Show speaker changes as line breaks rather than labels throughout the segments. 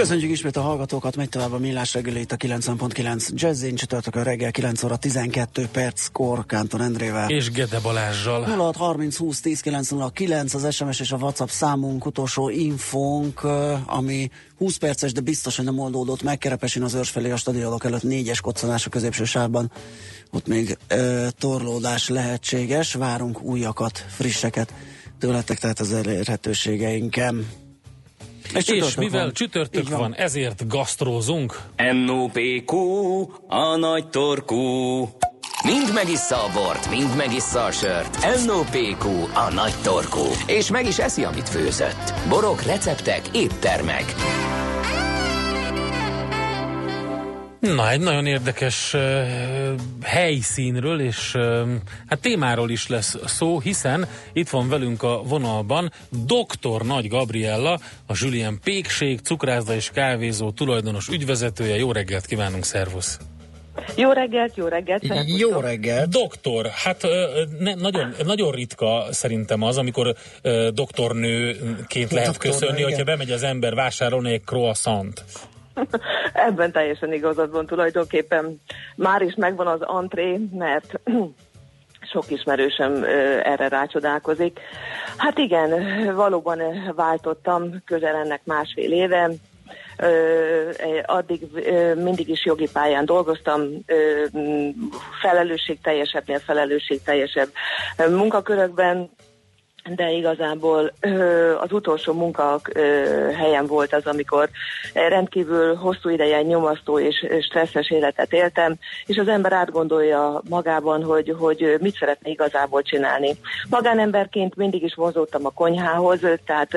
Köszönjük ismét a hallgatókat, megy tovább a millás reggelét a 90.9 Jazzin, a reggel 9 óra 12 perc, Kor, Kánton Endrével.
És Gede Balázsjal.
06 30 20 10 909 az SMS és a WhatsApp számunk, utolsó infónk, ami 20 perces, de biztos, hogy nem oldódott meg, Kerepesin az őrs felé a stadionok előtt négyes koccanás a középső sávban. Ott még e, torlódás lehetséges, várunk újakat, frisseket tőletek, tehát az elérhetőségeinken.
És, és mivel van. csütörtök van. van, ezért gasztrózunk.
NOPQ, a nagy torkú. Mind megissza a bort, mind megissza a sört. NOPQ, a nagy torkú. És meg is eszi, amit főzött. Borok, receptek, éttermek.
Na, egy nagyon érdekes uh, helyszínről és uh, hát témáról is lesz szó, hiszen itt van velünk a vonalban dr. Nagy Gabriella, a Julien Pékség, cukrászda és kávézó tulajdonos ügyvezetője. Jó reggelt kívánunk, szervusz!
Jó reggelt, jó reggelt.
Jó reggelt.
Doktor, hát ne, nagyon, nagyon ritka szerintem az, amikor doktornőként lehet Doktor, köszönni, igen. hogyha bemegy az ember vásárolni egy croissant.
Ebben teljesen igazad van tulajdonképpen. Már is megvan az antré, mert sok ismerősöm erre rácsodálkozik. Hát igen, valóban váltottam közel ennek másfél éve. addig mindig is jogi pályán dolgoztam, felelősségteljesebbnél felelősségteljesebb munkakörökben, de igazából az utolsó munka helyen volt az, amikor rendkívül hosszú ideje nyomasztó és stresszes életet éltem, és az ember átgondolja magában, hogy, hogy mit szeretne igazából csinálni. Magánemberként mindig is vonzódtam a konyhához, tehát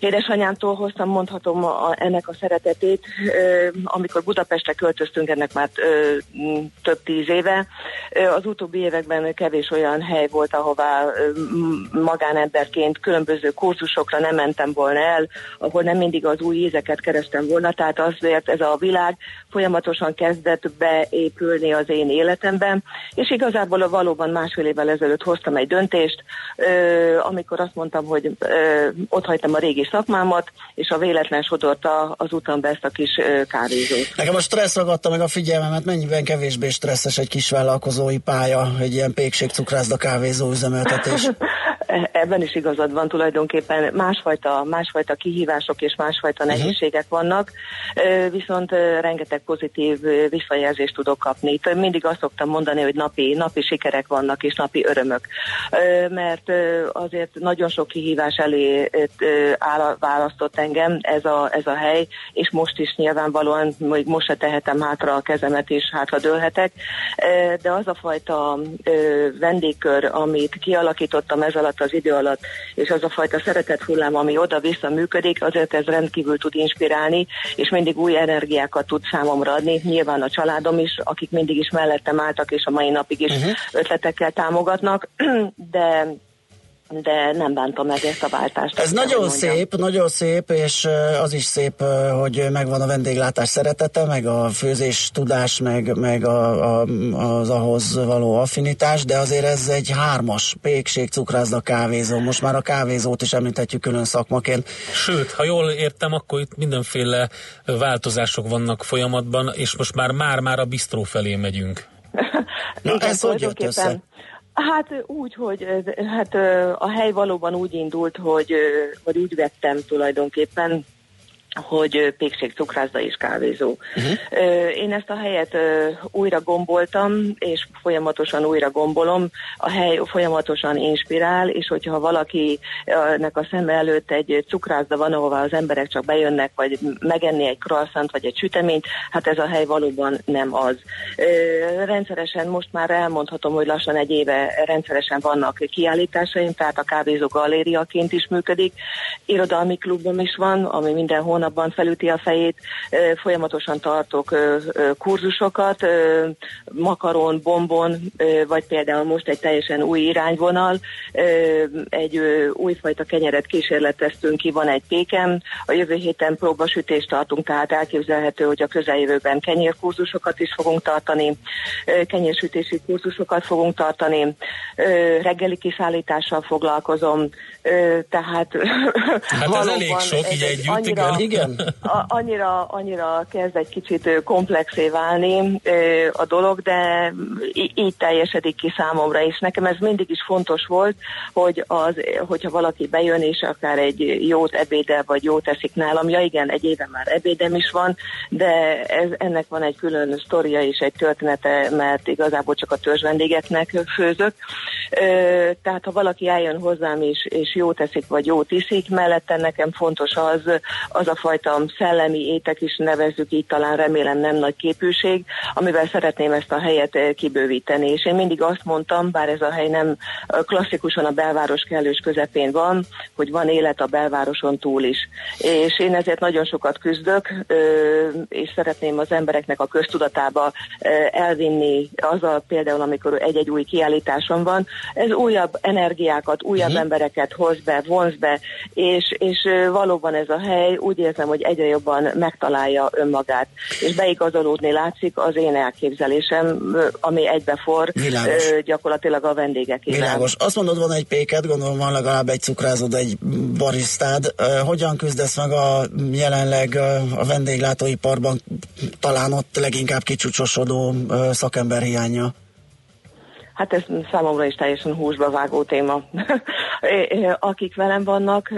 édesanyámtól hoztam, mondhatom a, ennek a szeretetét, amikor Budapestre költöztünk, ennek már több tíz éve. Az utóbbi években kevés olyan hely volt, ahová magánemberként különböző kurzusokra nem mentem volna el, ahol nem mindig az új ízeket kerestem volna, tehát azért ez a világ folyamatosan kezdett beépülni az én életemben, és igazából valóban másfél évvel ezelőtt hoztam egy döntést, amikor azt mondtam, hogy ott hagytam a régi szakmámat, és a véletlen sodorta az utamba ezt a kis kávézót.
Nekem a stressz ragadta meg a figyelmemet, mennyiben kevésbé stresszes egy kis vállalkozói pálya, egy ilyen pékség cukrászda kávézó üzemeltetés.
ebben is igazad van tulajdonképpen, másfajta, másfajta kihívások és másfajta uh-huh. nehézségek vannak, viszont rengeteg pozitív visszajelzést tudok kapni. Mindig azt szoktam mondani, hogy napi, napi sikerek vannak és napi örömök, mert azért nagyon sok kihívás elé választott engem ez a, ez a hely, és most is nyilvánvalóan, hogy most se tehetem hátra a kezemet és hátra dőlhetek, de az a fajta vendégkör, amit kialakítottam ez alatt az idő alatt, és az a fajta szeretet hullám, ami oda-vissza működik, azért ez rendkívül tud inspirálni, és mindig új energiákat tud számomra adni. Nyilván a családom is, akik mindig is mellettem álltak, és a mai napig is uh-huh. ötletekkel támogatnak, de de nem bántam meg ezt a váltást.
Ez nagyon szép, nagyon szép, és az is szép, hogy megvan a vendéglátás szeretete, meg a főzés tudás, meg, meg a, a, az ahhoz való affinitás, de azért ez egy hármas, pékség, cukrászda, kávézó. Most már a kávézót is említhetjük külön szakmaként.
Sőt, ha jól értem, akkor itt mindenféle változások vannak folyamatban, és most már már-már a bistró felé megyünk.
Na, ez hogy jött össze?
Hát úgy, hogy hát a hely valóban úgy indult, hogy, hogy úgy vettem tulajdonképpen hogy pékség, cukrászda és kávézó. Uh-huh. Én ezt a helyet újra gomboltam, és folyamatosan újra gombolom. A hely folyamatosan inspirál, és hogyha valakinek a szeme előtt egy cukrászda van, ahova az emberek csak bejönnek, vagy megenni egy croissant, vagy egy süteményt, hát ez a hely valóban nem az. Rendszeresen most már elmondhatom, hogy lassan egy éve rendszeresen vannak kiállításaim, tehát a kávézó galériaként is működik. Irodalmi klubom is van, ami minden hónap hónapban felüti a fejét, folyamatosan tartok kurzusokat, makaron, bombon, vagy például most egy teljesen új irányvonal, egy újfajta kenyeret kísérleteztünk ki, van egy pékem, a jövő héten próbasütést tartunk, tehát elképzelhető, hogy a közeljövőben kenyérkurzusokat is fogunk tartani, kenyérsütési kurzusokat fogunk tartani, reggeli kiszállítással foglalkozom, tehát
hát ez elég sok, így együtt, annyira,
igen. Igen.
A, annyira, annyira kezd egy kicsit komplexé válni a dolog, de így teljesedik ki számomra, és nekem ez mindig is fontos volt, hogy az, hogyha valaki bejön, és akár egy jót ebédel, vagy jót eszik nálam, ja igen, egy éve már ebédem is van, de ez, ennek van egy külön sztoria és egy története, mert igazából csak a törzs vendégeknek főzök. Tehát ha valaki eljön hozzám, és, és jót eszik, vagy jót iszik, mellette nekem fontos az, az a fajta szellemi étek is nevezzük így, talán remélem nem nagy képűség, amivel szeretném ezt a helyet eh, kibővíteni. És én mindig azt mondtam, bár ez a hely nem eh, klasszikusan a belváros kellős közepén van, hogy van élet a belvároson túl is. És én ezért nagyon sokat küzdök, eh, és szeretném az embereknek a köztudatába elvinni azzal például, amikor egy-egy új kiállításon van, ez újabb energiákat, újabb uh-huh. embereket hoz be, vonz be, és, és valóban ez a hely úgy érzem, hogy egyre jobban megtalálja önmagát, és beigazolódni látszik az én elképzelésem, ami egybefor Világos. gyakorlatilag a vendégek
Világos. Azt mondod, van egy péket, gondolom van legalább egy cukrázód, egy barisztád. Hogyan küzdesz meg a jelenleg a vendéglátóiparban talán ott leginkább kicsúcsosodó szakember hiánya?
Hát ez számomra is teljesen húsba vágó téma. Akik velem vannak,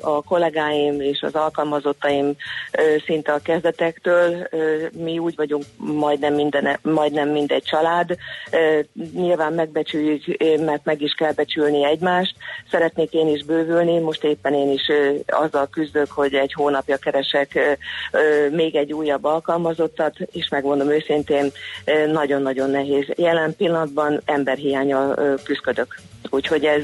a kollégáim és az alkalmazottaim szinte a kezdetektől, mi úgy vagyunk majdnem, minden, majdnem mindegy család. Nyilván megbecsüljük, mert meg is kell becsülni egymást. Szeretnék én is bővülni, most éppen én is azzal küzdök, hogy egy hónapja keresek még egy újabb alkalmazottat, és megmondom őszintén, nagyon-nagyon nehéz. Jelen pillanatban valóban emberhiánya küzdök. Úgyhogy ez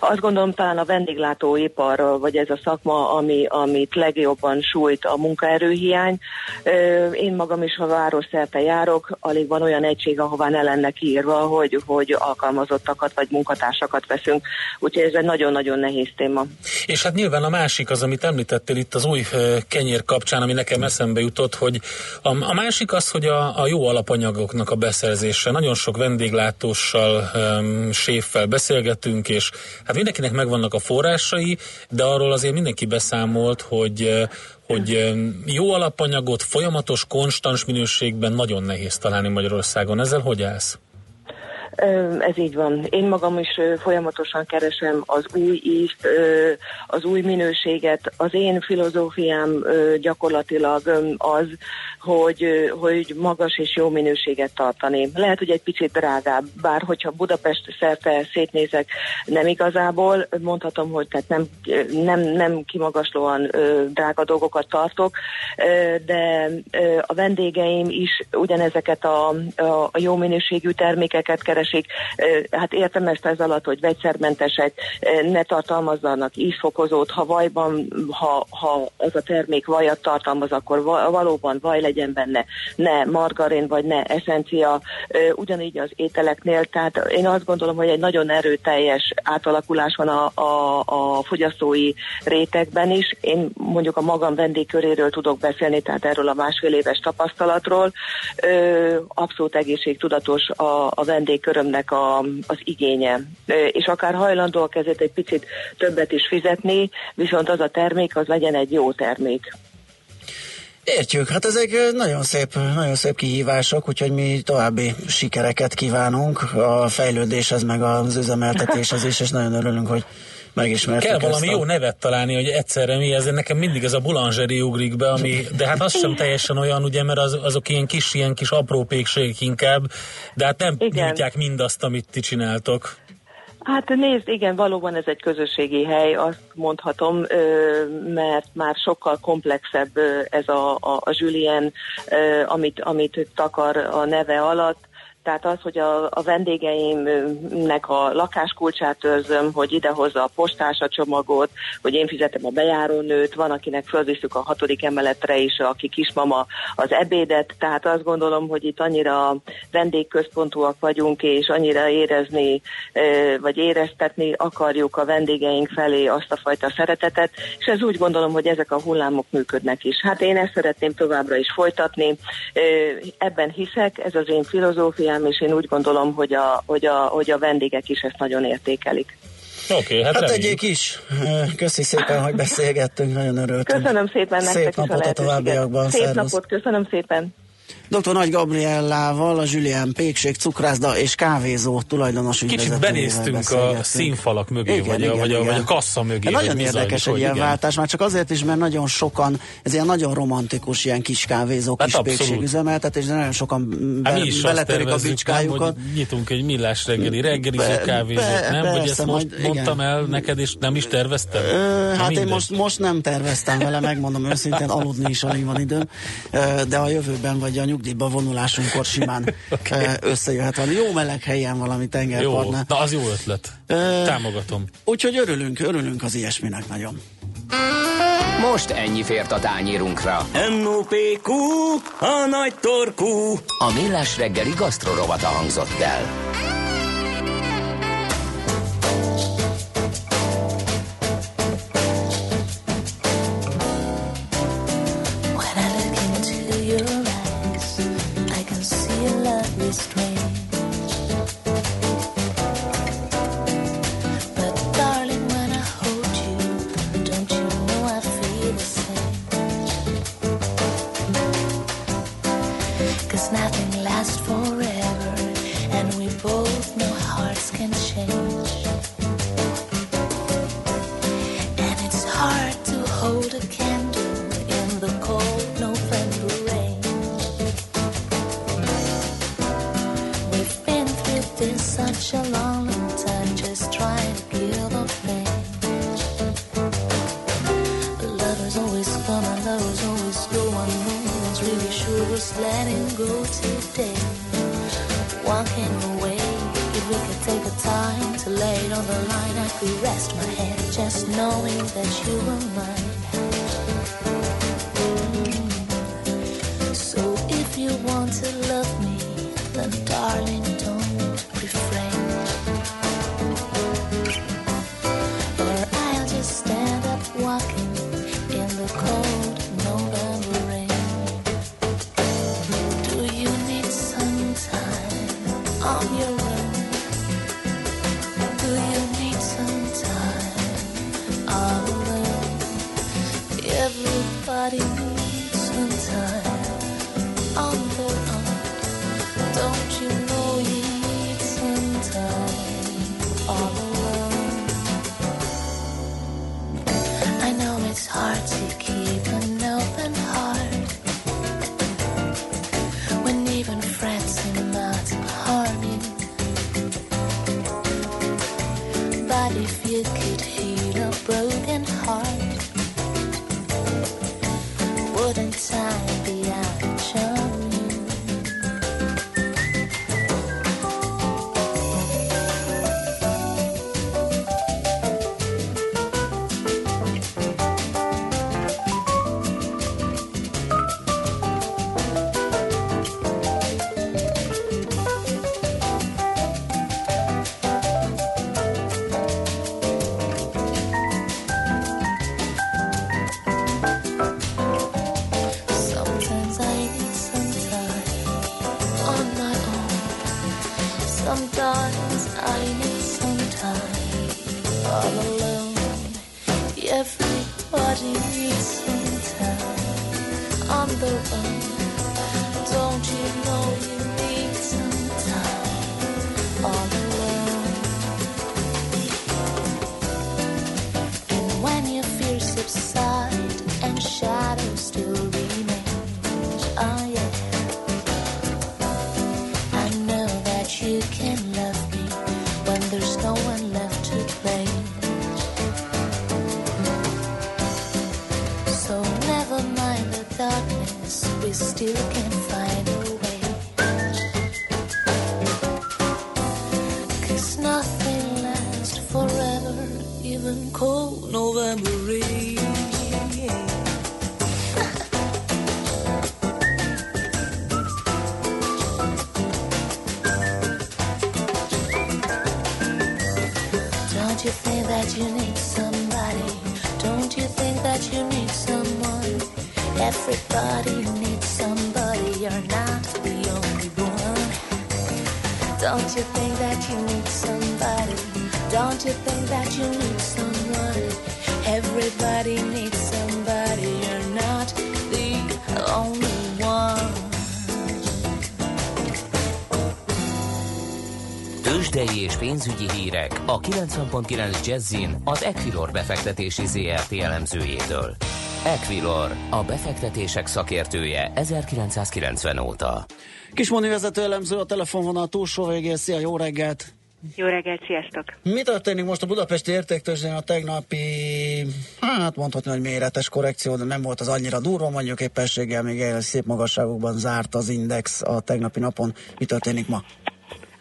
azt gondolom talán a vendéglátóipar, vagy ez a szakma, ami, amit legjobban sújt a munkaerőhiány. Én magam is, ha városszerte járok, alig van olyan egység, ahová ne lenne írva, hogy, hogy alkalmazottakat vagy munkatársakat veszünk. Úgyhogy ez egy nagyon-nagyon nehéz téma.
És hát nyilván a másik az, amit említettél itt az új kenyér kapcsán, ami nekem eszembe jutott, hogy a, a másik az, hogy a, a jó alapanyagoknak a beszerzése. Nagyon sok vendéglátóssal, um, séffel beszél beszélgetünk, és hát mindenkinek megvannak a forrásai, de arról azért mindenki beszámolt, hogy hogy jó alapanyagot folyamatos, konstans minőségben nagyon nehéz találni Magyarországon. Ezzel hogy állsz?
Ez így van. Én magam is folyamatosan keresem az új ízt, az új minőséget. Az én filozófiám gyakorlatilag az, hogy, hogy magas és jó minőséget tartani. Lehet, hogy egy picit drágább, bár hogyha Budapest szerte szétnézek, nem igazából, mondhatom, hogy tehát nem, nem, nem kimagaslóan drága dolgokat tartok, de a vendégeim is ugyanezeket a, a, a jó minőségű termékeket keresik. Hát értem ezt ez alatt, hogy vegyszermentesek, ne tartalmazzanak ízfokozót, ha vajban, ha, ha az a termék vajat tartalmaz, akkor valóban vaj legyen benne ne margarin, vagy ne eszencia, ugyanígy az ételeknél. Tehát én azt gondolom, hogy egy nagyon erőteljes átalakulás van a, a, a fogyasztói rétegben is. Én mondjuk a magam vendégköréről tudok beszélni, tehát erről a másfél éves tapasztalatról. Abszolút egészségtudatos a, a vendégkörömnek a, az igénye. És akár hajlandóak ezért egy picit többet is fizetni, viszont az a termék, az legyen egy jó termék.
Értjük, hát ezek nagyon szép, nagyon szép kihívások, úgyhogy mi további sikereket kívánunk a fejlődéshez, meg az üzemeltetéshez is, és nagyon örülünk, hogy megismertük
Kell valami
a...
jó nevet találni, hogy egyszerre mi ez, nekem mindig ez a boulangerie ugrik be, ami, de hát az sem teljesen olyan, ugye, mert az, azok ilyen kis, ilyen kis apró pékségek inkább, de hát nem Igen. nyújtják mindazt, amit ti csináltok.
Hát nézd, igen, valóban ez egy közösségi hely, azt mondhatom, mert már sokkal komplexebb ez a, a, a Julien, amit, amit takar a neve alatt tehát az, hogy a, a vendégeimnek a lakáskulcsát őrzöm, hogy idehozza a postás a csomagot, hogy én fizetem a bejárónőt, van, akinek fölviszük a hatodik emeletre is, aki kismama az ebédet, tehát azt gondolom, hogy itt annyira vendégközpontúak vagyunk, és annyira érezni, vagy éreztetni akarjuk a vendégeink felé azt a fajta szeretetet, és ez úgy gondolom, hogy ezek a hullámok működnek is. Hát én ezt szeretném továbbra is folytatni, ebben hiszek, ez az én filozófiám, figyelem, és én úgy gondolom, hogy a, hogy a, hogy a vendégek is ezt nagyon értékelik.
Oké, okay, hát,
hát tegyék is. Köszi szépen, hogy beszélgettünk, nagyon örültünk.
Köszönöm szépen nektek
Szép napot a, a továbbiakban.
Szép Szervusz. napot, köszönöm szépen.
Dr. Nagy Gabriellával, a Julien Pékség cukrászda és kávézó tulajdonos
Kicsit benéztünk a színfalak mögé, igen, vagy, igen, a, vagy, igen. A, vagy a kassa mögé.
De nagyon érdekes egy ilyen igen. váltás, már csak azért is, mert nagyon sokan, ez ilyen nagyon romantikus ilyen kis kávézó, hát kis pékségüzemeltetés, de nagyon sokan
be, hát
beletörik a bicskájukat.
Nem, nyitunk egy millás reggeli, reggeliző kávézót, be, nem? Persze, vagy ezt most majd, mondtam el neked, és nem is terveztem?
Hát én most, most nem terveztem vele, megmondom őszintén, aludni is alig van időm, de a jövőben vagy a nyugdíjba vonulásunkkor simán okay. összejöhet valami jó meleg helyen valami tengerpartnál.
Jó, na az jó ötlet. Uh, Támogatom.
Úgyhogy örülünk, örülünk az ilyesminek nagyon.
Most ennyi fért a tányérunkra.
M.O.P.Q. A nagy torkú.
A millás reggeli gasztrorovata hangzott el. But if you could heal a broken heart, wouldn't time? Cold November rain. Don't you think that you need somebody? Don't you think that you need someone? Everybody needs somebody, you're not the only one. Don't you think that you need somebody? Don't you think that you need someone? Everybody needs somebody, you're not the only one.
Tőzsdei és pénzügyi hírek a 90.9 Jazzin az Equilor befektetési ZRT elemzőjétől. Equilor, a befektetések szakértője 1990 óta.
Kismoni vezető elemző a telefonvonal túlsó végén. Szia, jó reggelt!
Jó reggelt, sziasztok!
Mi történik most a budapesti értéktőzsdén a tegnapi, hát mondhatni, hogy méretes korrekció, de nem volt az annyira durva, mondjuk éppenséggel még szép magasságokban zárt az index a tegnapi napon. Mi történik ma?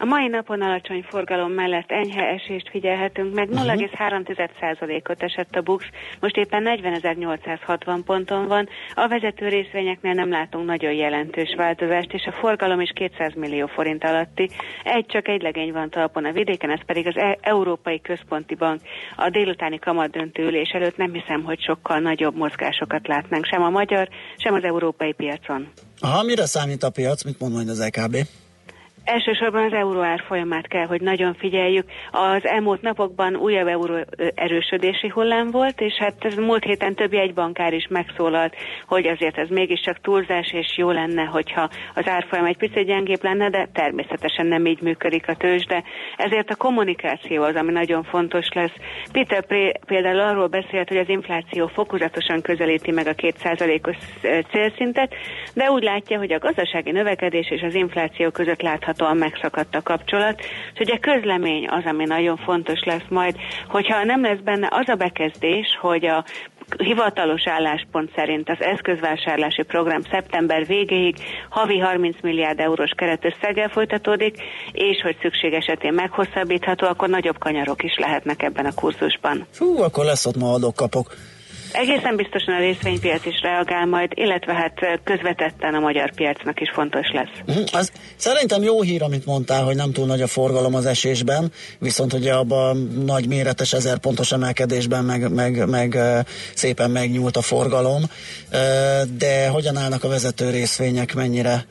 A mai napon alacsony forgalom mellett enyhe esést figyelhetünk, meg 0,3%-ot esett a BUX, most éppen 40.860 ponton van, a vezető részvényeknél nem látunk nagyon jelentős változást, és a forgalom is 200 millió forint alatti. Egy csak egy legény van talpon a vidéken, ez pedig az e- Európai Központi Bank. A délutáni kamadöntő ülés előtt nem hiszem, hogy sokkal nagyobb mozgásokat látnánk sem a magyar, sem az európai piacon.
Aha, mire számít a piac? Mit mond majd az EKB?
Elsősorban az euró árfolyamát kell, hogy nagyon figyeljük. Az elmúlt napokban újabb euró erősödési hullám volt, és hát ez múlt héten több jegybankár is megszólalt, hogy azért ez mégiscsak túlzás, és jó lenne, hogyha az árfolyam egy picit gyengébb lenne, de természetesen nem így működik a tőzs, de ezért a kommunikáció az, ami nagyon fontos lesz. Peter Pré- például arról beszélt, hogy az infláció fokozatosan közelíti meg a 2%-os célszintet, de úgy látja, hogy a gazdasági növekedés és az infláció között láthatóan megszakadt a kapcsolat. És ugye közlemény az, ami nagyon fontos lesz majd, hogyha nem lesz benne az a bekezdés, hogy a hivatalos álláspont szerint az eszközvásárlási program szeptember végéig havi 30 milliárd eurós keretösszeggel folytatódik, és hogy szükség esetén meghosszabbítható, akkor nagyobb kanyarok is lehetnek ebben a kurzusban.
Fú, akkor lesz ott ma adok-kapok.
Egészen biztosan a részvénypiac is reagál majd, illetve hát közvetetten a magyar piacnak is fontos lesz.
Uh-huh. Az szerintem jó hír, amit mondtál, hogy nem túl nagy a forgalom az esésben, viszont ugye abban nagy méretes ezer pontos emelkedésben meg, meg, meg szépen megnyúlt a forgalom, de hogyan állnak a vezető részvények, mennyire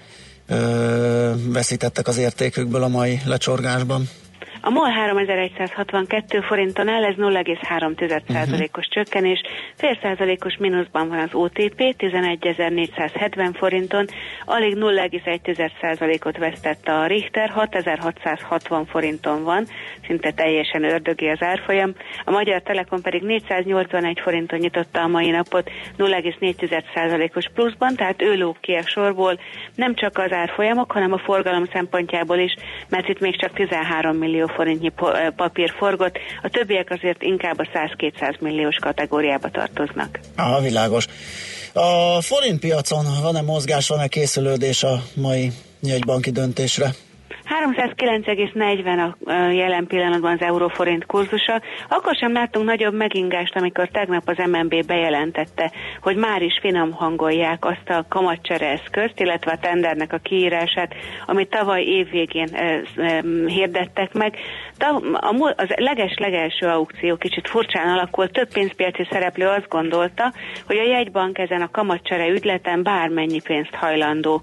veszítettek az értékükből a mai lecsorgásban?
A MOL 3162 forinton áll, ez 0,3%-os csökkenés, fél százalékos mínuszban van az OTP, 11.470 forinton, alig 0,1%-ot vesztett a Richter, 6660 forinton van, szinte teljesen ördögi az árfolyam, a Magyar Telekom pedig 481 forinton nyitotta a mai napot 0,4%-os pluszban, tehát ő lóg ki a sorból, nem csak az árfolyamok, hanem a forgalom szempontjából is, mert itt még csak 13 millió forintnyi ö, papír forgott, a többiek azért inkább a 100-200 milliós kategóriába tartoznak.
Aha, világos. A forint piacon van-e mozgás, van-e készülődés a mai jegybanki döntésre?
309,40 a jelen pillanatban az euróforint kurzusa. Akkor sem láttunk nagyobb megingást, amikor tegnap az MNB bejelentette, hogy már is finom hangolják azt a kamatcsere eszközt, illetve a tendernek a kiírását, amit tavaly évvégén hirdettek meg. A Az leges-legelső aukció kicsit furcsán alakult, több pénzpiaci szereplő azt gondolta, hogy a jegybank ezen a kamatcsere ügyleten bármennyi pénzt hajlandó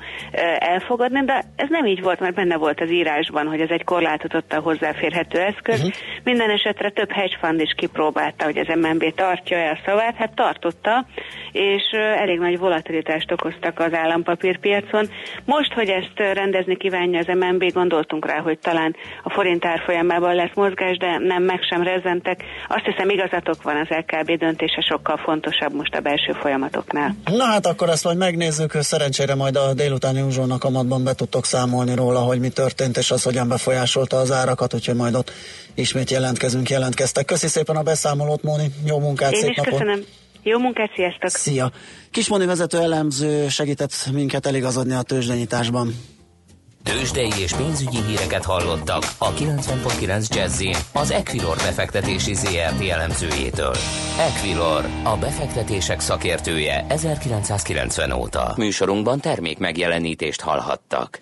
elfogadni, de ez nem így volt, mert benne volt az írásban, hogy ez egy korlátozottan hozzáférhető eszköz. Uh-huh. Minden esetre több hedge fund is kipróbálta, hogy az MNB tartja-e a szavát, hát tartotta, és elég nagy volatilitást okoztak az állampapírpiacon. Most, hogy ezt rendezni kívánja az MNB, gondoltunk rá, hogy talán a forint árfolyamában lesz mozgás, de nem meg sem rezentek. Azt hiszem igazatok van, az LKB döntése sokkal fontosabb most a belső folyamatoknál.
Na hát akkor ezt majd megnézzük, szerencsére majd a délutáni uzsónak amatban be tudtok számolni róla, hogy mi történt, és az hogyan befolyásolta az árakat, úgyhogy majd ott ismét jelentkezünk, jelentkeztek. Köszi szépen a beszámolót, Móni, jó munkát,
Én
szép
is
napot!
köszönöm. Jó munkát, sziasztok!
Szia! Kismoni vezető elemző segített minket eligazodni a tőzsdenyításban.
Tőzsdei és pénzügyi híreket hallottak a 90.9 jazz az Equilor befektetési ZRT elemzőjétől. Equilor, a befektetések szakértője 1990 óta. Műsorunkban termék megjelenítést hallhattak.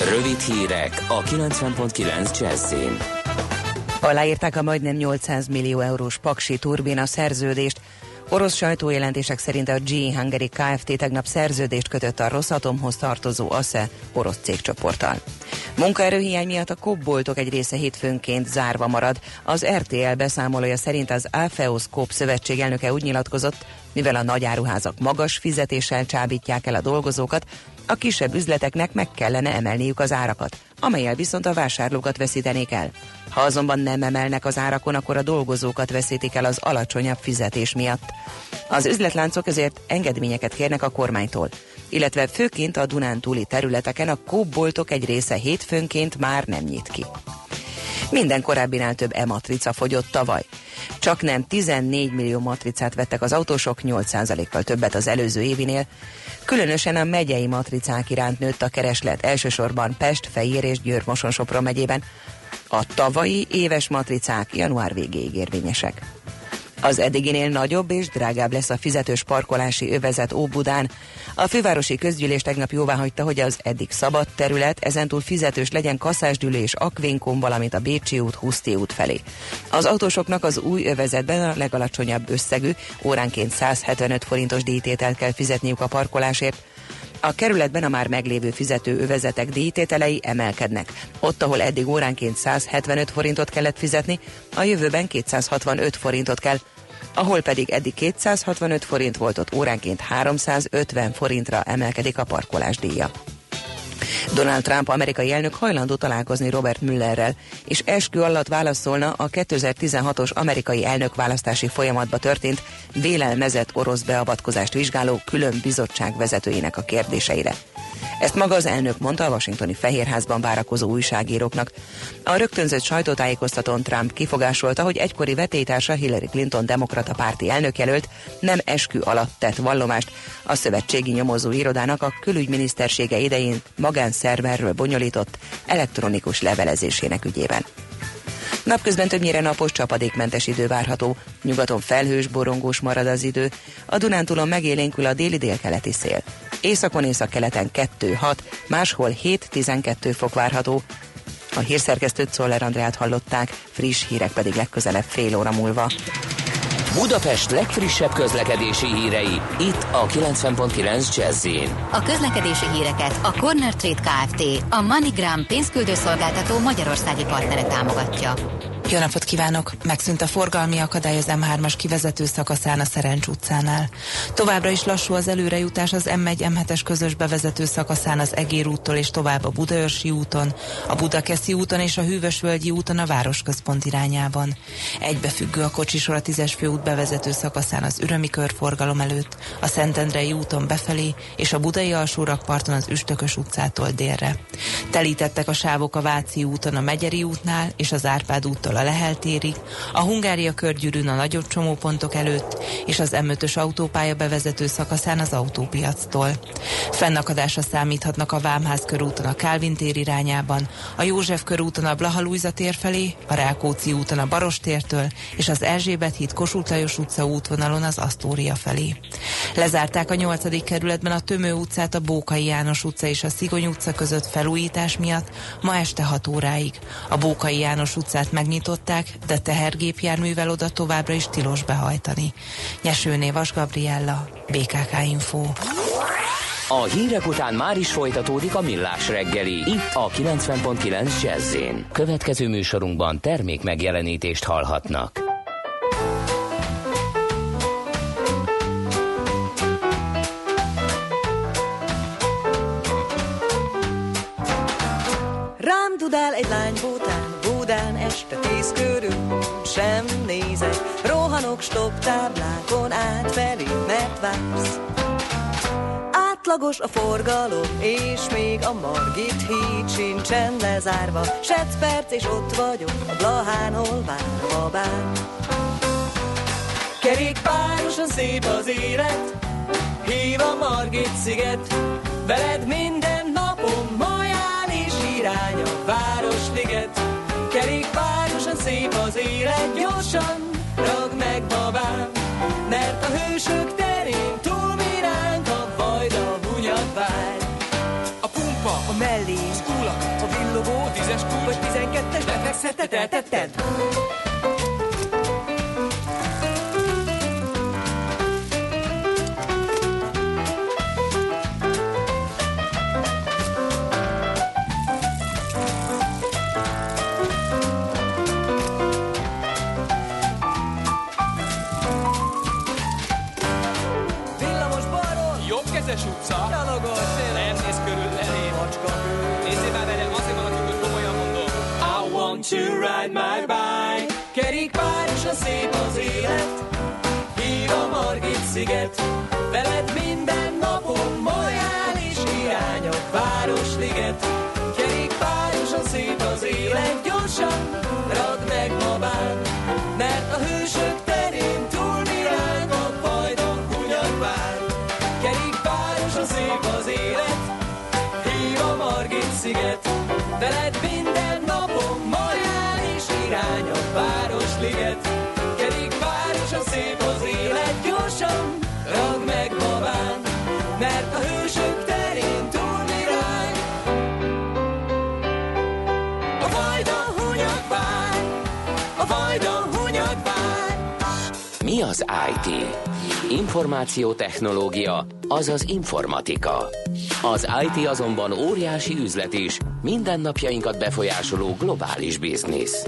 Rövid hírek a 90.9 Jazzin.
Aláírták a majdnem 800 millió eurós paksi turbina szerződést, Orosz sajtójelentések szerint a G Hungary Kft. tegnap szerződést kötött a Rosszatomhoz tartozó ASZE orosz cégcsoporttal. Munkaerőhiány miatt a kopboltok egy része hétfőnként zárva marad. Az RTL beszámolója szerint az Alfeos Kop szövetség elnöke úgy nyilatkozott, mivel a nagyáruházak magas fizetéssel csábítják el a dolgozókat, a kisebb üzleteknek meg kellene emelniük az árakat, amelyel viszont a vásárlókat veszítenék el. Ha azonban nem emelnek az árakon, akkor a dolgozókat veszítik el az alacsonyabb fizetés miatt. Az üzletláncok ezért engedményeket kérnek a kormánytól, illetve főként a Dunántúli területeken a kóboltok egy része hétfőnként már nem nyit ki. Minden korábbinál több e-matrica fogyott tavaly. Csak nem 14 millió matricát vettek az autósok, 8%-kal többet az előző évinél. Különösen a megyei matricák iránt nőtt a kereslet, elsősorban Pest, Fejér és Győr Moson-Sopron megyében. A tavalyi éves matricák január végéig érvényesek. Az eddiginél nagyobb és drágább lesz a fizetős parkolási övezet Óbudán. A fővárosi közgyűlés tegnap jóvá hagyta, hogy az eddig szabad terület ezentúl fizetős legyen Kaszásdülő és Akvénkon, valamint a Bécsi út, Huszti út felé. Az autósoknak az új övezetben a legalacsonyabb összegű, óránként 175 forintos díjtételt kell fizetniük a parkolásért, a kerületben a már meglévő fizető övezetek díjtételei emelkednek. Ott, ahol eddig óránként 175 forintot kellett fizetni, a jövőben 265 forintot kell, ahol pedig eddig 265 forint volt, ott óránként 350 forintra emelkedik a parkolás díja. Donald Trump amerikai elnök hajlandó találkozni Robert Müllerrel, és eskü alatt válaszolna a 2016-os amerikai elnökválasztási folyamatba történt vélelmezett orosz beavatkozást vizsgáló külön bizottság vezetőinek a kérdéseire. Ezt maga az elnök mondta a washingtoni Fehérházban várakozó újságíróknak. A rögtönzött sajtótájékoztatón Trump kifogásolta, hogy egykori vetétársa Hillary Clinton demokrata párti elnökjelölt nem eskü alatt tett vallomást a szövetségi nyomozó irodának a külügyminisztersége idején magánszerverről bonyolított elektronikus levelezésének ügyében. Napközben többnyire napos, csapadékmentes idő várható. Nyugaton felhős, borongós marad az idő. A Dunántúlon megélénkül a déli délkeleti szél. Északon északkeleten 2-6, máshol 7-12 fok várható. A hírszerkesztőt Szoller Andrát hallották, friss hírek pedig legközelebb fél óra múlva.
Budapest legfrissebb közlekedési hírei, itt a 90.9 jazz
A közlekedési híreket a Corner Trade Kft. a MoneyGram pénzküldőszolgáltató magyarországi partnere támogatja.
Jó napot kívánok! Megszűnt a forgalmi akadály az M3-as kivezető szakaszán a Szerencs utcánál. Továbbra is lassú az előrejutás az M1-M7-es közös bevezető szakaszán az Egér úttól és tovább a Budaörsi úton, a Budakeszi úton és a Hűvösvölgyi úton a városközpont irányában. Egybefüggő a kocsisor a 10-es főút bevezető szakaszán az Ürömi körforgalom előtt, a Szentendrei úton befelé és a Budai alsórakparton az Üstökös utcától délre. Telítettek a sávok a Váci úton a Megyeri útnál és az Árpád úttól a Lehel térig, a Hungária körgyűrűn a nagyobb csomópontok előtt, és az M5-ös autópálya bevezető szakaszán az autópiactól. Fennakadásra számíthatnak a Vámház körúton a Kálvin tér irányában, a József körúton a Blaha tér felé, a Rákóczi úton a Barostértől, és az Erzsébet híd Kossuth Lajos utca útvonalon az Asztória felé. Lezárták a 8. kerületben a Tömő utcát a Bókai János utca és a Szigony utca között felújítás miatt ma este 6 óráig. A Bókai János utcát megnyit megnyitották, de tehergépjárművel oda továbbra is tilos behajtani. Nyesőné Vas Gabriella, BKK Info.
A hírek után már is folytatódik a millás reggeli, itt a 90.9 jazz Következő műsorunkban termék megjelenítést hallhatnak.
Búdál egy lány bútán, búdán este tíz körül sem nézek. Rohanok stop táblákon átfelé, mert vársz. Átlagos a forgalom, és még a Margit híd sincsen lezárva. Sec perc, és ott vagyok, a Blahán, hol várva bár. Kerékpárosan szép az élet, hív a Margit sziget, veled minden napom maján és irány a Városliget. Szép az élet, gyorsan rag meg babám, mert a hősök terén túl miránk a vajda hunyad vár.
A pumpa,
A mellé,
az úlakat,
a villogó,
a tízes kulcs,
vagy tizenkettes befektetett, eltetted. Kerékpárosan szép az élet, hív a Margit sziget. Veled minden napon maján és irány a Városliget. Kerékpárosan szép az élet, gyorsan ragd meg babám, mert a hősök terén túl miránk a fajda hunyad vár. Kerékpárosan szép az élet, hív a Margit sziget. Veled minden napon maján és irány a Városliget. Kerékpárosan szép az élet, gyorsan ragd meg babám, mert a hősök terén túl mirány. A fajda hunyad vár, a fajda hunyad vár.
Mi az IT? Információtechnológia, azaz informatika. Az IT azonban óriási üzlet is, mindennapjainkat befolyásoló globális biznisz.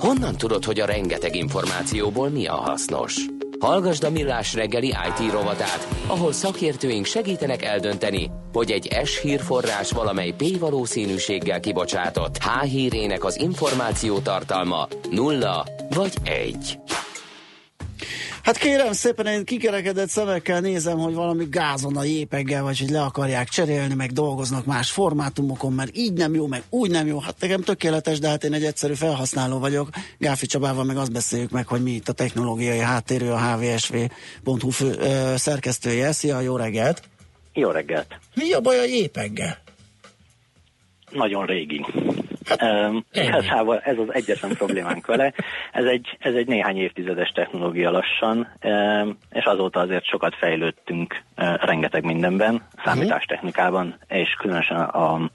Honnan tudod, hogy a rengeteg információból mi a hasznos? Hallgasd a Millás reggeli IT rovatát, ahol szakértőink segítenek eldönteni, hogy egy S hírforrás valamely P valószínűséggel kibocsátott H hírének az információ tartalma nulla vagy egy.
Hát kérem szépen, én kikerekedett szemekkel nézem, hogy valami gázon a jépeggel, vagy hogy le akarják cserélni, meg dolgoznak más formátumokon, mert így nem jó, meg úgy nem jó. Hát nekem tökéletes, de hát én egy egyszerű felhasználó vagyok. Gáfi Csabával meg azt beszéljük meg, hogy mi itt a technológiai háttérő, a hvsv.hu fő, ö, szerkesztője. Szia, jó reggelt!
Jó reggelt!
Mi a baj a jépeggel?
Nagyon régi. Um, igazából ez az egyetlen problémánk vele. Ez egy, ez egy néhány évtizedes technológia lassan, um, és azóta azért sokat fejlődtünk uh, rengeteg mindenben, számítástechnikában, és különösen a,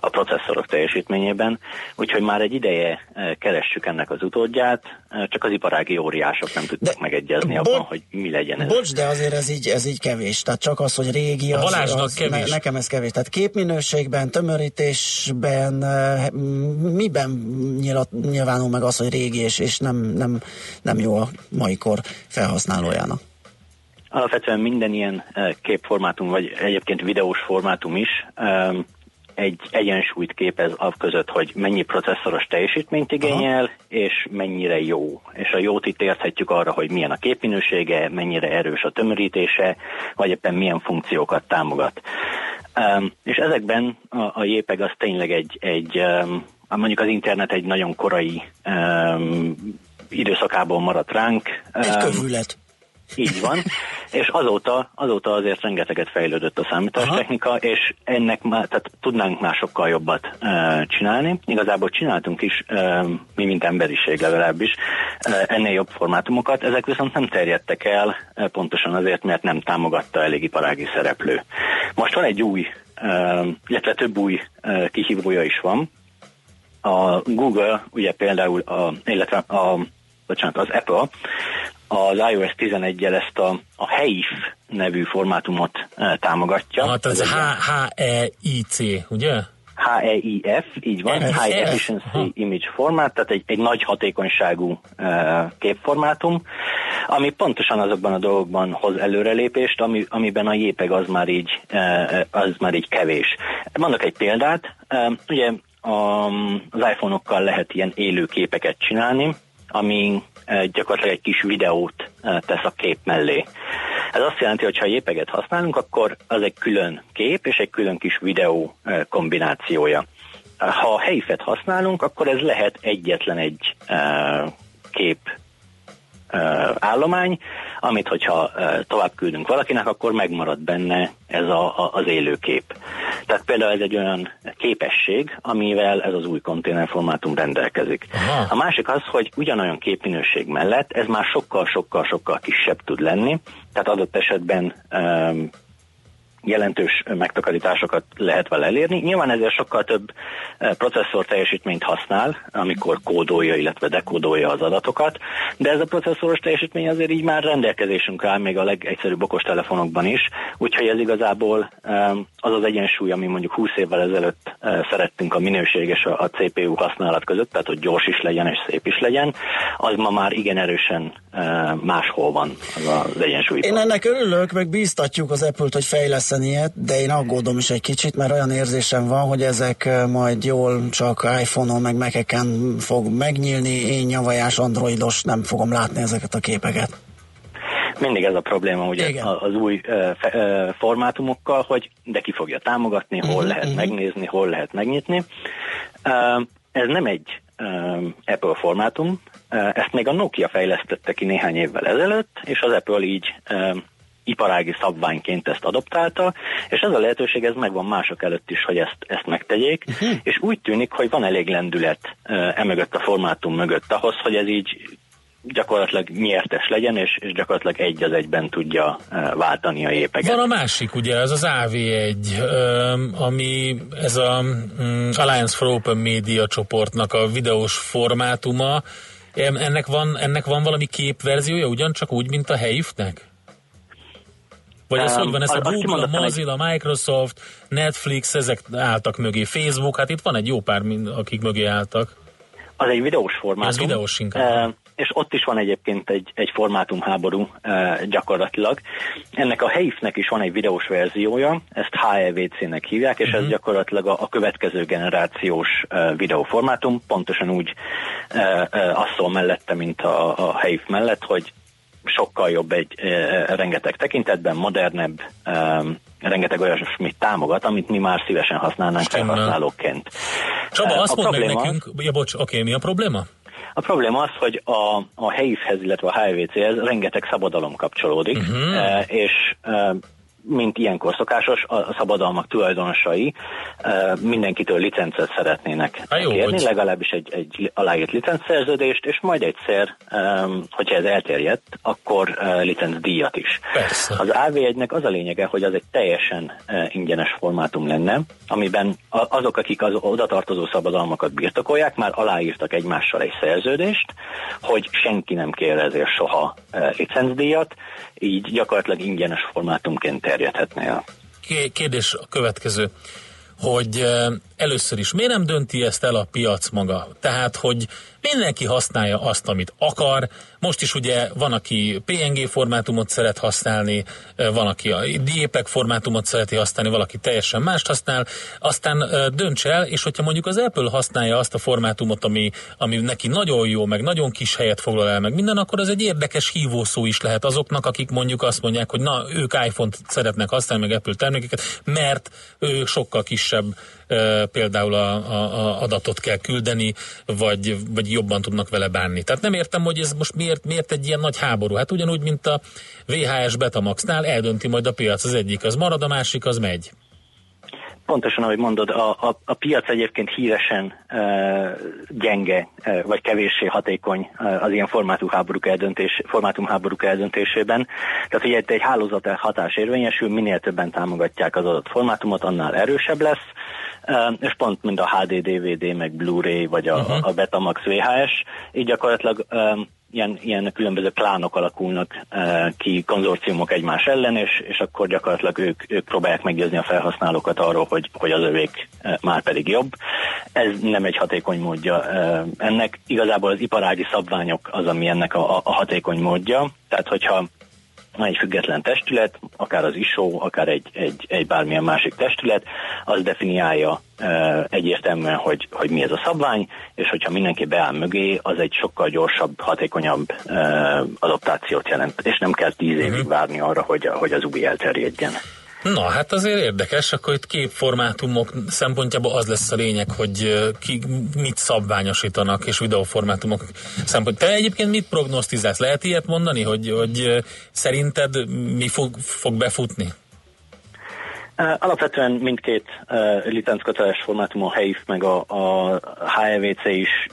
a processzorok teljesítményében. Úgyhogy már egy ideje uh, keressük ennek az utódját, csak az iparági óriások nem tudtak De megegyezni
bo-
abban, hogy mi legyen ez.
Bocs, de azért ez így, ez így kevés. Tehát csak az, hogy régi,
A
az,
Balázsnak
az
kevés.
Ne, nekem ez kevés. Tehát képminőségben, tömörítésben, eh, miben nyilat, nyilvánul meg az, hogy régi és, és nem, nem, nem jó a mai kor felhasználójának?
Alapvetően minden ilyen eh, képformátum, vagy egyébként videós formátum is egy egyensúlyt képez av között, hogy mennyi processzoros teljesítményt igényel, Aha. és mennyire jó. És a jót itt érthetjük arra, hogy milyen a képminősége, mennyire erős a tömörítése, vagy éppen milyen funkciókat támogat. Um, és ezekben a, a JPEG az tényleg egy, egy um, mondjuk az internet egy nagyon korai um, időszakából maradt ránk.
Egy kövület.
Így van, és azóta, azóta azért rengeteget fejlődött a számítástechnika, és ennek már, tehát tudnánk már sokkal jobbat uh, csinálni. Igazából csináltunk is, uh, mi mint emberiség legalábbis, uh, ennél jobb formátumokat, ezek viszont nem terjedtek el, uh, pontosan azért, mert nem támogatta elég iparági szereplő. Most van egy új, uh, illetve több új uh, kihívója is van. A Google, ugye például, a, illetve a, bocsánat, az Apple az iOS 11-jel ezt a, a HEIF nevű formátumot e, támogatja.
Hát az H-H-E-I-C, ugye?
HEIF, így van,
FF.
High Efficiency
Aha.
Image Format, tehát egy, egy nagy hatékonyságú uh, képformátum, ami pontosan azokban a dolgokban hoz előrelépést, ami, amiben a JPEG az már így, uh, az már így kevés. Mondok egy példát, uh, ugye az iPhone-okkal lehet ilyen élő képeket csinálni, ami gyakorlatilag egy kis videót tesz a kép mellé. Ez azt jelenti, hogy ha jépeget használunk, akkor az egy külön kép és egy külön kis videó kombinációja. Ha helyfet használunk, akkor ez lehet egyetlen egy kép állomány, amit hogyha tovább küldünk valakinek, akkor megmarad benne ez a, a, az élőkép. Tehát például ez egy olyan képesség, amivel ez az új konténerformátum rendelkezik. Aha. A másik az, hogy ugyanolyan képminőség mellett ez már sokkal-sokkal-sokkal kisebb tud lenni, tehát adott esetben um, jelentős megtakarításokat lehet vele elérni. Nyilván ezért sokkal több eh, processzor teljesítményt használ, amikor kódolja, illetve dekódolja az adatokat, de ez a processzoros teljesítmény azért így már rendelkezésünk áll, még a legegyszerűbb okos telefonokban is, úgyhogy ez igazából eh, az az egyensúly, ami mondjuk 20 évvel ezelőtt eh, szerettünk a minőség és a CPU használat között, tehát hogy gyors is legyen és szép is legyen, az ma már igen erősen máshol van az az egyensúly.
Én ennek örülök, meg bíztatjuk az Apple-t, hogy fejlesz egészen ilyet, de én aggódom is egy kicsit, mert olyan érzésem van, hogy ezek majd jól csak iPhone-on meg mac fog megnyílni, én nyavajás androidos nem fogom látni ezeket a képeket.
Mindig ez a probléma ugye Igen. az új uh, uh, formátumokkal, hogy de ki fogja támogatni, hol uh-huh, lehet uh-huh. megnézni, hol lehet megnyitni. Uh, ez nem egy uh, Apple formátum, uh, ezt még a Nokia fejlesztette ki néhány évvel ezelőtt, és az Apple így uh, iparági szabványként ezt adoptálta, és ez a lehetőség ez megvan mások előtt is, hogy ezt, ezt megtegyék, uh-huh. és úgy tűnik, hogy van elég lendület emögött a formátum mögött ahhoz, hogy ez így gyakorlatilag nyertes legyen, és, és gyakorlatilag egy az egyben tudja váltani a jépeket.
Van a másik, ugye, ez az AV1, ami ez a um, Alliance for Open Media csoportnak a videós formátuma, ennek van, ennek van valami képverziója, ugyancsak úgy, mint a Helyüftnek? Vagy ez um, hogy van, ez a Google, a Mozilla, a Microsoft, Netflix, ezek álltak mögé, Facebook, hát itt van egy jó pár, akik mögé álltak.
Az egy videós formátum. Ez
videós inkább.
Uh, és ott is van egyébként egy, egy formátumháború uh, gyakorlatilag. Ennek a Heifnek is van egy videós verziója, ezt HEVC-nek hívják, és uh-huh. ez mhm. gyakorlatilag a, a következő generációs uh, videóformátum, pontosan úgy uh, uh, szól mellette, mint a, a Heif mellett, hogy sokkal jobb egy rengeteg tekintetben, modernebb, rengeteg olyasmit támogat, amit mi már szívesen használnánk Stimmel. felhasználóként.
Csaba, azt mondd meg nekünk, ja bocs, oké, mi a probléma?
A probléma az, hogy a, a helyívhez, illetve a HVC-hez rengeteg szabadalom kapcsolódik, uh-huh. és mint ilyenkor szokásos, a szabadalmak tulajdonosai mindenkitől licencet szeretnének Há, jó, kérni, hogy... legalábbis egy, egy aláírt licencszerződést, és majd egyszer, hogyha ez elterjedt, akkor licencdíjat is.
Persze.
Az AV1-nek az a lényege, hogy az egy teljesen ingyenes formátum lenne, amiben azok, akik az oda tartozó szabadalmakat birtokolják, már aláírtak egymással egy szerződést, hogy senki nem kér ezért soha licencdíjat, így gyakorlatilag ingyenes formátumként terjedhetne el.
Kérdés a következő, hogy először is miért nem dönti ezt el a piac maga? Tehát, hogy mindenki használja azt, amit akar. Most is ugye van, aki PNG formátumot szeret használni, van, aki a JPEG formátumot szereti használni, valaki teljesen mást használ. Aztán dönts el, és hogyha mondjuk az Apple használja azt a formátumot, ami, ami neki nagyon jó, meg nagyon kis helyet foglal el, meg minden, akkor az egy érdekes hívószó is lehet azoknak, akik mondjuk azt mondják, hogy na, ők iPhone-t szeretnek használni, meg Apple termékeket, mert ő sokkal kisebb például a, a, a adatot kell küldeni, vagy, vagy jobban tudnak vele bánni. Tehát nem értem, hogy ez most miért, miért egy ilyen nagy háború. Hát ugyanúgy, mint a VHS Betamaxnál eldönti majd a piac. Az egyik az marad, a másik az megy.
Pontosan, ahogy mondod, a, a, a piac egyébként híresen uh, gyenge, uh, vagy kevéssé hatékony uh, az ilyen formátumháborúk, eldöntés, formátumháborúk eldöntésében. Tehát, hogy egy, egy hálózat hatás érvényesül, minél többen támogatják az adott formátumot, annál erősebb lesz és pont mint a HD, DVD, meg Blu-ray, vagy a, uh-huh. a Betamax VHS, így gyakorlatilag ilyen, ilyen különböző klánok alakulnak ki, konzorciumok egymás ellen, és, és akkor gyakorlatilag ők, ők próbálják meggyőzni a felhasználókat arról, hogy, hogy az övék már pedig jobb. Ez nem egy hatékony módja ennek. Igazából az iparági szabványok az, ami ennek a, a hatékony módja. Tehát, hogyha egy független testület, akár az ISO, akár egy, egy, egy bármilyen másik testület, az definiálja e, egyértelműen, hogy, hogy mi ez a szabvány, és hogyha mindenki beáll mögé, az egy sokkal gyorsabb, hatékonyabb e, adaptációt jelent, és nem kell tíz évig várni arra, hogy, hogy az új elterjedjen.
Na, hát azért érdekes, akkor itt képformátumok szempontjából az lesz a lényeg, hogy ki mit szabványosítanak, és videóformátumok szempont. Te egyébként mit prognosztizálsz? Lehet ilyet mondani, hogy, hogy szerinted mi fog, fog befutni?
Alapvetően mindkét uh, licencköteles formátum, a HEIF meg a, a HEVC is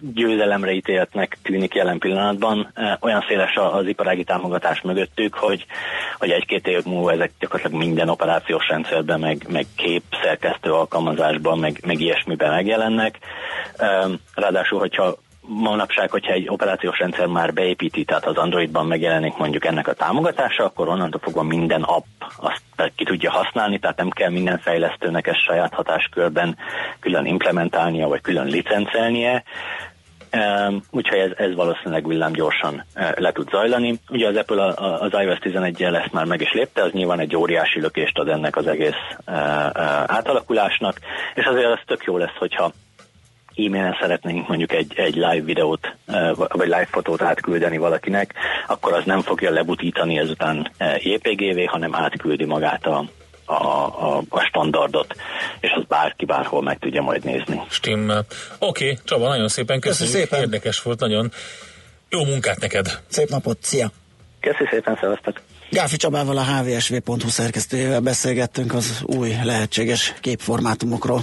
győzelemre ítéltnek tűnik jelen pillanatban. Olyan széles az iparági támogatás mögöttük, hogy, hogy egy-két év múlva ezek gyakorlatilag minden operációs rendszerben, meg, meg kép szerkesztő alkalmazásban, meg, meg ilyesmiben megjelennek. Ráadásul, hogyha manapság, hogyha egy operációs rendszer már beépíti, tehát az Androidban megjelenik mondjuk ennek a támogatása, akkor onnantól fogva minden app azt ki tudja használni, tehát nem kell minden fejlesztőnek ezt saját hatáskörben külön implementálnia, vagy külön licencelnie. Úgyhogy ez, ez valószínűleg villám gyorsan le tud zajlani. Ugye az Apple az iOS 11-jel ezt már meg is lépte, az nyilván egy óriási lökést ad ennek az egész átalakulásnak, és azért az tök jó lesz, hogyha e-mailen szeretnénk mondjuk egy, egy live videót, vagy live fotót átküldeni valakinek, akkor az nem fogja lebutítani ezután JPG-vé, hanem átküldi magát a, a, a, a standardot, és az bárki bárhol meg tudja majd nézni.
Stimmel. Oké, okay, Csaba, nagyon szépen köszönjük. Köszönjük szépen. Érdekes volt, nagyon jó munkát neked.
Szép napot, szia!
Köszönjük szépen, szevasztok!
Gáfi Csabával a hvsv.hu szerkesztőjével beszélgettünk az új lehetséges képformátumokról.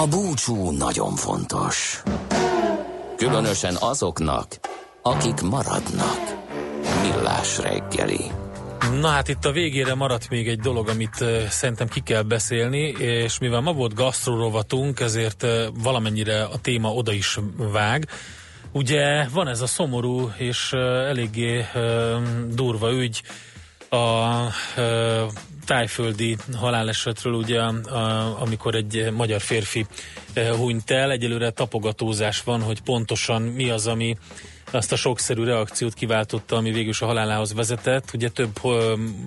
A búcsú nagyon fontos. Különösen azoknak, akik maradnak. Millás reggeli.
Na hát itt a végére maradt még egy dolog, amit uh, szerintem ki kell beszélni, és mivel ma volt gasztrorovatunk, ezért uh, valamennyire a téma oda is vág. Ugye van ez a szomorú és uh, eléggé durva ügy, a tájföldi halálesetről, ugye, amikor egy magyar férfi uh, hunyt el. Egyelőre tapogatózás van, hogy pontosan mi az, ami azt a sokszerű reakciót kiváltotta, ami végül is a halálához vezetett. Ugye több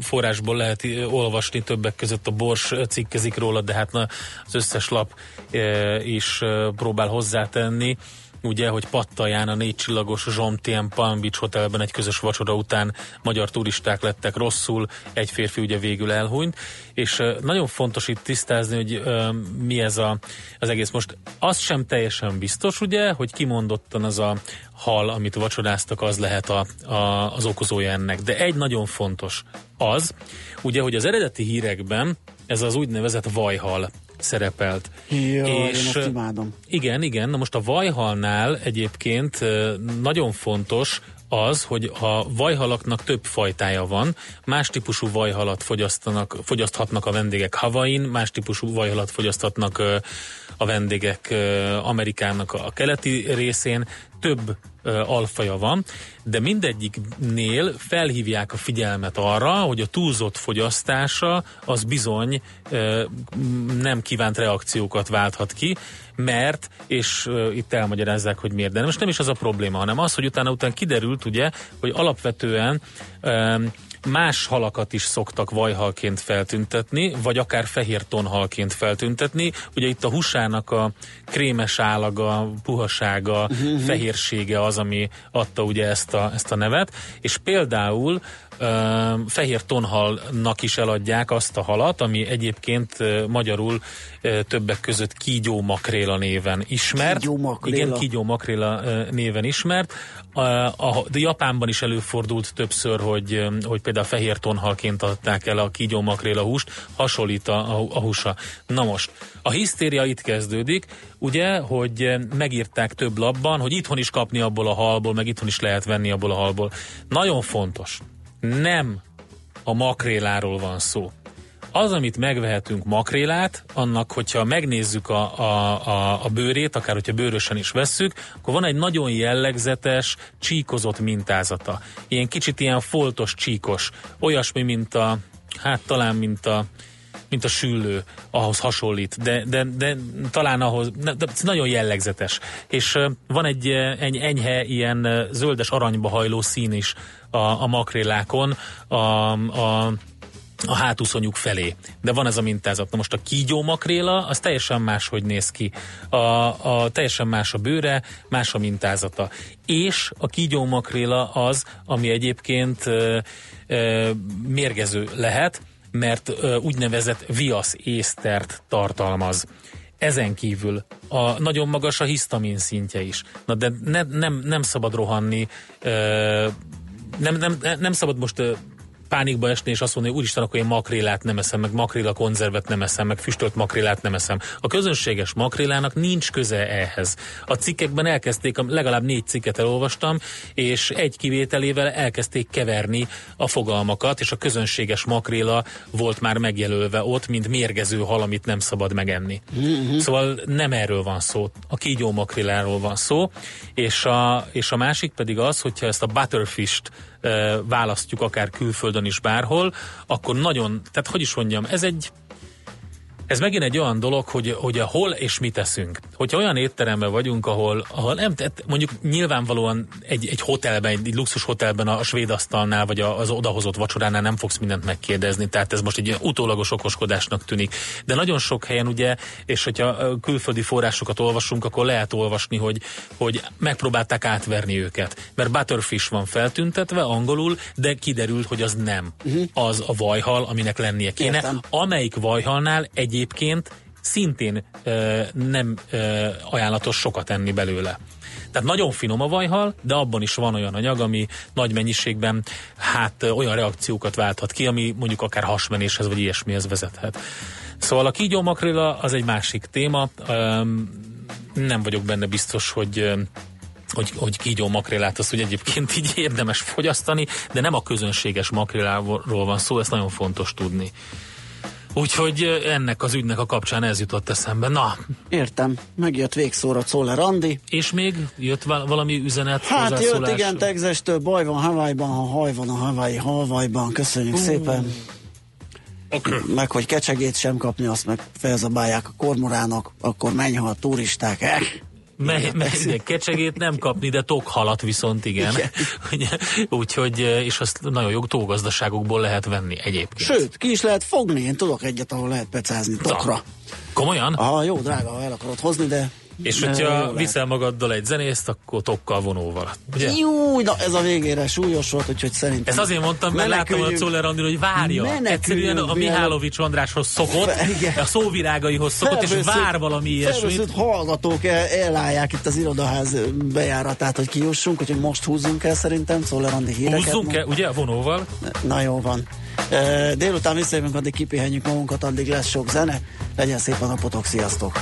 forrásból lehet olvasni, többek között a Bors cikkezik róla, de hát na, az összes lap is próbál hozzátenni ugye, hogy Pattaján a négy csillagos Zsomtien Palm Beach Hotelben egy közös vacsora után magyar turisták lettek rosszul, egy férfi ugye végül elhunyt, és nagyon fontos itt tisztázni, hogy uh, mi ez a, az egész. Most az sem teljesen biztos, ugye, hogy kimondottan az a hal, amit vacsoráztak, az lehet a, a, az okozója ennek. De egy nagyon fontos az, ugye, hogy az eredeti hírekben ez az úgynevezett vajhal szerepelt.
Jó, és, én imádom.
Igen, igen. Na most a vajhalnál egyébként nagyon fontos az, hogy a vajhalaknak több fajtája van, más típusú vajhalat fogyasztanak, fogyaszthatnak a vendégek Havain, más típusú vajhalat fogyaszthatnak a vendégek Amerikának a keleti részén, több alfaja van, de mindegyiknél felhívják a figyelmet arra, hogy a túlzott fogyasztása az bizony nem kívánt reakciókat válthat ki, mert, és itt elmagyarázzák, hogy miért, de most nem is az a probléma, hanem az, hogy utána után kiderült, ugye, hogy alapvetően Más halakat is szoktak vajhalként feltüntetni, vagy akár fehér tonhalként feltüntetni. Ugye itt a húsának a krémes állaga, puhasága, uh-huh. fehérsége az, ami adta ugye ezt a, ezt a nevet. És például uh, fehér tonhalnak is eladják azt a halat, ami egyébként uh, magyarul uh, többek között kígyó makréla néven ismert.
Kígyó makréla.
Igen, kígyó makréla néven ismert. Uh, a, de Japánban is előfordult többször, hogy, uh, hogy például fehér tonhalként adták el a kígyó makréla húst, hasonlít a, a, a húsa. Na most, a hisztéria itt kezdődik, ugye, hogy megírták több labban, hogy itthon is kapni abból a halból, meg itthon is lehet venni abból a halból. Nagyon fontos, nem a makréláról van szó. Az, amit megvehetünk makrélát, annak, hogyha megnézzük a, a, a, a bőrét, akár hogyha bőrösen is vesszük, akkor van egy nagyon jellegzetes, csíkozott mintázata. Ilyen kicsit ilyen foltos, csíkos. Olyasmi, mint a, hát talán mint a, mint a süllő, ahhoz hasonlít, de, de, de talán ahhoz, de nagyon jellegzetes. És van egy, egy enyhe, ilyen zöldes aranyba hajló szín is a, a makrélákon, a, a a hátúszonyuk felé. De van ez a mintázat. Na most a kígyó makréla, az teljesen máshogy néz ki. A, a, teljesen más a bőre, más a mintázata. És a kígyó makréla az, ami egyébként ö, ö, mérgező lehet, mert ö, úgynevezett viasz észtert tartalmaz. Ezen kívül a, nagyon magas a hisztamin szintje is. Na de ne, nem, nem szabad rohanni, ö, nem, nem, nem szabad most pánikba esni, és azt mondani, hogy úristen, akkor én makrélát nem eszem, meg makréla konzervet nem eszem, meg füstölt makrélát nem eszem. A közönséges makrélának nincs köze ehhez. A cikkekben elkezdték, legalább négy cikket elolvastam, és egy kivételével elkezdték keverni a fogalmakat, és a közönséges makréla volt már megjelölve ott, mint mérgező hal, amit nem szabad megenni. Mm-hmm. Szóval nem erről van szó, a kígyó makréláról van szó, és a, és a másik pedig az, hogyha ezt a butterfish-t választjuk akár külföldön is bárhol, akkor nagyon, tehát hogy is mondjam, ez egy ez megint egy olyan dolog, hogy, hogy hol és mit teszünk. Hogyha olyan étteremben vagyunk, ahol, ahol nem, tehát mondjuk nyilvánvalóan egy, egy hotelben, egy luxus hotelben a, a svéd asztalnál, vagy az odahozott vacsoránál nem fogsz mindent megkérdezni, tehát ez most egy utólagos okoskodásnak tűnik. De nagyon sok helyen ugye, és hogyha külföldi forrásokat olvasunk, akkor lehet olvasni, hogy, hogy megpróbálták átverni őket. Mert butterfish van feltüntetve angolul, de kiderült, hogy az nem. Uh-huh. Az a vajhal, aminek lennie kéne. Értem. Amelyik vajhalnál egy egyébként szintén ö, nem ö, ajánlatos sokat enni belőle. Tehát nagyon finom a vajhal, de abban is van olyan anyag, ami nagy mennyiségben hát olyan reakciókat válthat ki, ami mondjuk akár hasmenéshez vagy ilyesmihez vezethet. Szóval a kígyó makrilla az egy másik téma. Um, nem vagyok benne biztos, hogy hogy, hogy kígyó makrélát azt, hogy egyébként így érdemes fogyasztani, de nem a közönséges makréláról van szó, ezt nagyon fontos tudni. Úgyhogy ennek az ügynek a kapcsán ez jutott eszembe. Na.
Értem. Megjött végszóra Czoller Andi.
És még jött valami üzenet?
Hát jött igen, Tegzestől baj van Hawaii-ban, ha haj van a Hawaii Hawaii-ban. Köszönjük uh. szépen. Okay. Meg hogy kecsegét sem kapni, azt meg felzabálják a kormorának, akkor menj, ha a turisták. Eh.
Me, me, igen, kecsegét nem kapni, de tokhalat viszont igen. igen. Úgyhogy, és azt nagyon jó tógazdaságokból lehet venni egyébként.
Sőt, ki is lehet fogni, én tudok egyet, ahol lehet pecázni tokra.
Komolyan?
Aha, jó, drága, ha el akarod hozni, de
és hogyha viszel magaddal egy zenészt, akkor tokkal vonóval. Ugye?
Jó, na ez a végére súlyos volt, úgyhogy szerintem...
Ez azért mondtam, mert láttam a Czoller Andil, hogy várja. Egyszerűen a Mihálovics Andráshoz szokott, Igen. a szóvirágaihoz szokott, Felbőszült, és vár valami ilyesmit.
hallgatók el, elállják itt az irodaház bejáratát, hogy kijussunk, úgyhogy most húzzunk el szerintem Czoller Andi híreket.
Húzzunk el, ugye, vonóval?
Na jó van. Délután visszajövünk, addig kipihenjük magunkat, addig lesz sok zene. Legyen szép a napotok, sziasztok!